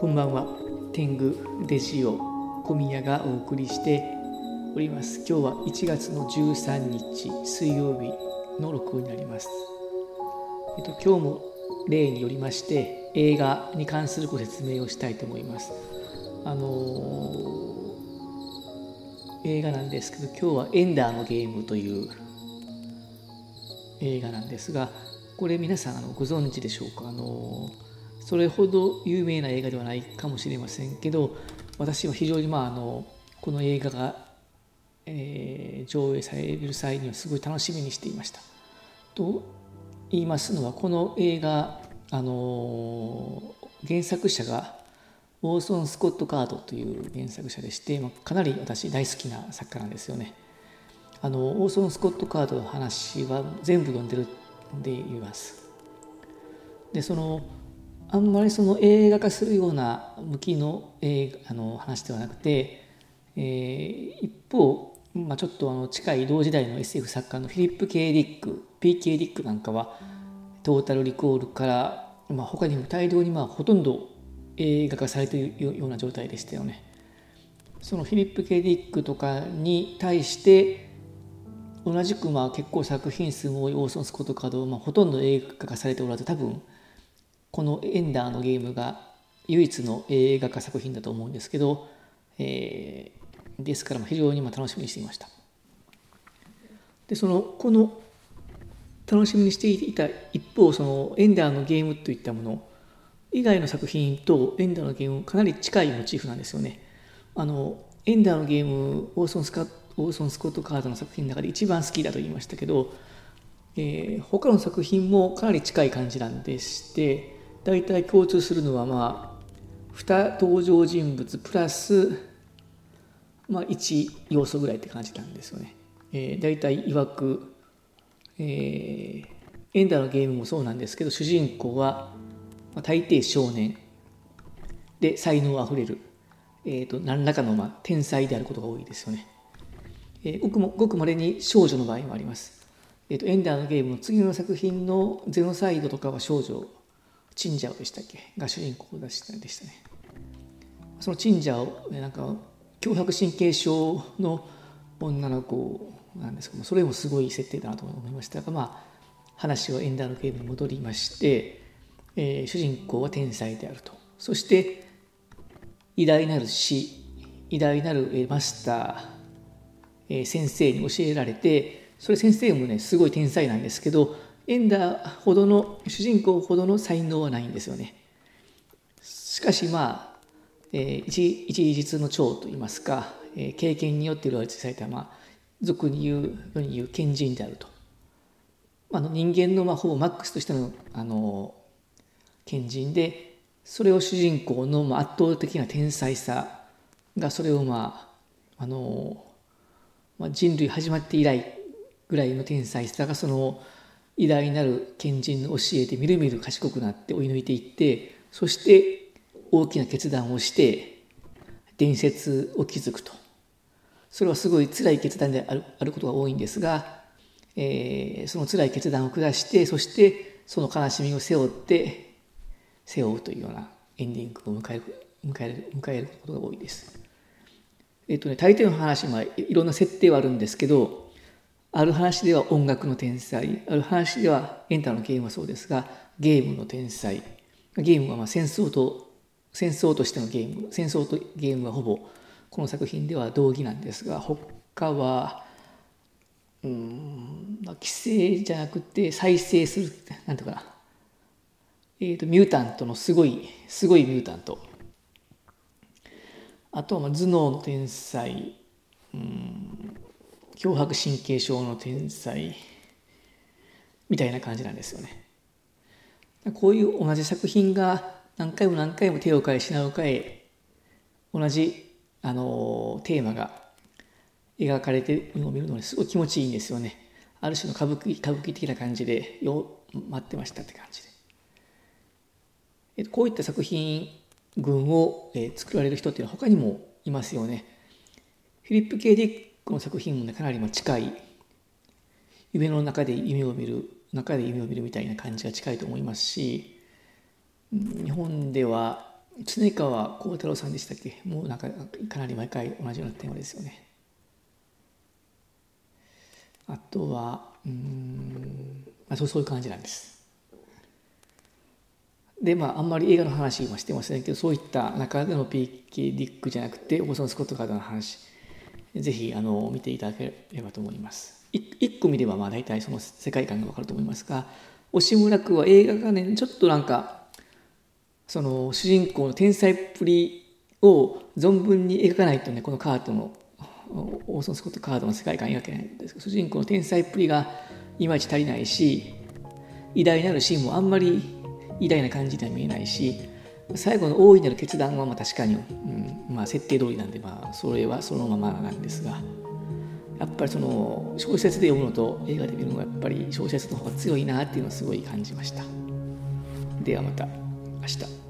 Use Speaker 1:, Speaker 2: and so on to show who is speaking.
Speaker 1: こんばんは。天狗デジオ小宮がお送りしております。今日は1月の13日水曜日の録音になります。えっと今日も例によりまして映画に関するご説明をしたいと思います。あのー、映画なんですけど今日はエンダーのゲームという映画なんですがこれ皆さんあのご存知でしょうか？あのーそれほど有名な映画ではないかもしれませんけど私は非常にまああのこの映画が、えー、上映される際にはすごい楽しみにしていました。と言いますのはこの映画あの原作者がオーソン・スコット・カードという原作者でして、まあ、かなり私大好きな作家なんですよね。あのオーソン・スコット・カードの話は全部読んでるんで言います。でそのあんまりその映画化するような向きの映画の話ではなくて、えー、一方、まあ、ちょっとあの近い同時代の SF 作家のフィリップ・ケイ・ディック P.K. ディックなんかはトータル・リコールから、まあ、他にも大量にまあほとんど映画化されているような状態でしたよね。そのフィリップ・ケイ・ディックとかに対して同じくまあ結構作品数も多いオーソン・スコット・カード、まあ、ほとんど映画化されておらず多分このエンダーのゲームが唯一の映画化作品だと思うんですけど、えー、ですから非常に楽しみにしていました。でそのこの楽しみにしていた一方そのエンダーのゲームといったもの以外の作品とエンダーのゲームかなり近いモチーフなんですよね。あのエンダーのゲームオーソンスカオーソン・スコット・カードの作品の中で一番好きだと言いましたけど、えー、他の作品もかなり近い感じなんでして大体共通するのはまあ2登場人物プラス、まあ、1要素ぐらいって感じなんですよね。えー、大体曰く、えー、エンダーのゲームもそうなんですけど主人公は、まあ、大抵少年で才能あふれる、えーと、何らかの、まあ、天才であることが多いですよね。えー、ごくもごくまれに少女の場合もあります。えーと、とエンダーのゲームの次の作品のゼノサイドとかは少女チンジャオでしたっけ？が主人公でしたでしたね。そのチンジャオなんか強迫神経症の女の子なんですけどもそれもすごい設定だなと思いましたがまあ話はエンダーのゲームに戻りまして、えー、主人公は天才であると。そして偉大なる師偉大なるマスター、えー、先生に教えられてそれ先生もねすごい天才なんですけどエンダーほどの主人公ほどの才能はないんですよね。しかしまあ、えー、一一日の長といいますか、えー、経験によって裏打ちされた、まあ、俗に言う世に言う賢人であると。まあの人間のまあほぼマックスとしてのあの賢人でそれを主人公のまあ圧倒的な天才さがそれをまああの、まあ、人類始まって以来ぐらいの天才さがその偉大なる賢人の教えでみるみる賢くなって追い抜いていってそして大きな決断をして伝説を築くとそれはすごい辛い決断であるあることが多いんですが、えー、その辛い決断を下してそしてその悲しみを背負って背負うというようなエンディングを迎える迎える迎えることが多いです。えっとね大抵の話はいろんな設定はあるんですけどある話では音楽の天才ある話ではエンタのゲームはそうですがゲームの天才。ゲームはまあ戦争と戦争としてのゲーム。戦争とゲームはほぼこの作品では同義なんですが他はうん、規制じゃなくて再生するなんていうかな。えーと、ミュータントのすごいすごいミュータント。あとはまあ頭脳の天才。うん。強迫神経症の天才みたいな感じなんですよね。こういう同じ作品が何回も何回も手を変え品を変え同じあのテーマが描かれているのを見るのにすごい気持ちいいんですよね。ある種の歌舞伎歌舞伎的な感じでよ待ってましたって感じで。えこういった作品群を、え作られる人っていうのは他にもいますよね。フィリップ・ケイ・ディこの作品もねかなり近い夢の中で夢を見る中で夢を見るみたいな感じが近いと思いますし日本では常川幸太郎さんでしたっけ？もうなんかかなり毎回同じようなテーマですよね。あとはうんまあそうそういう感じなんです。でまああんまり映画の話はしてませんけどそういった中での PK ディックじゃなくてオーソン・スコットカードの話。ぜひあの見ていただければと思います。一個見ればまあ大体その世界観がわかると思いますが押村区は映画がねちょっとなんかその主人公の天才っぷりを存分に描かないとねこのカードのオーソン・スコットカードの世界観描けないんですけど主人公の天才っぷりがいまいち足りないし偉大なるシーンもあんまり偉大な感じでは見えないし最後の大いなる決断はまあ確かに、うんまあ、設定通りなんで、まあ、それはそのままなんですがやっぱりその小説で読むのと映画で見るのがやっぱり小説の方が強いなっていうのをすごい感じました。ではまた明日。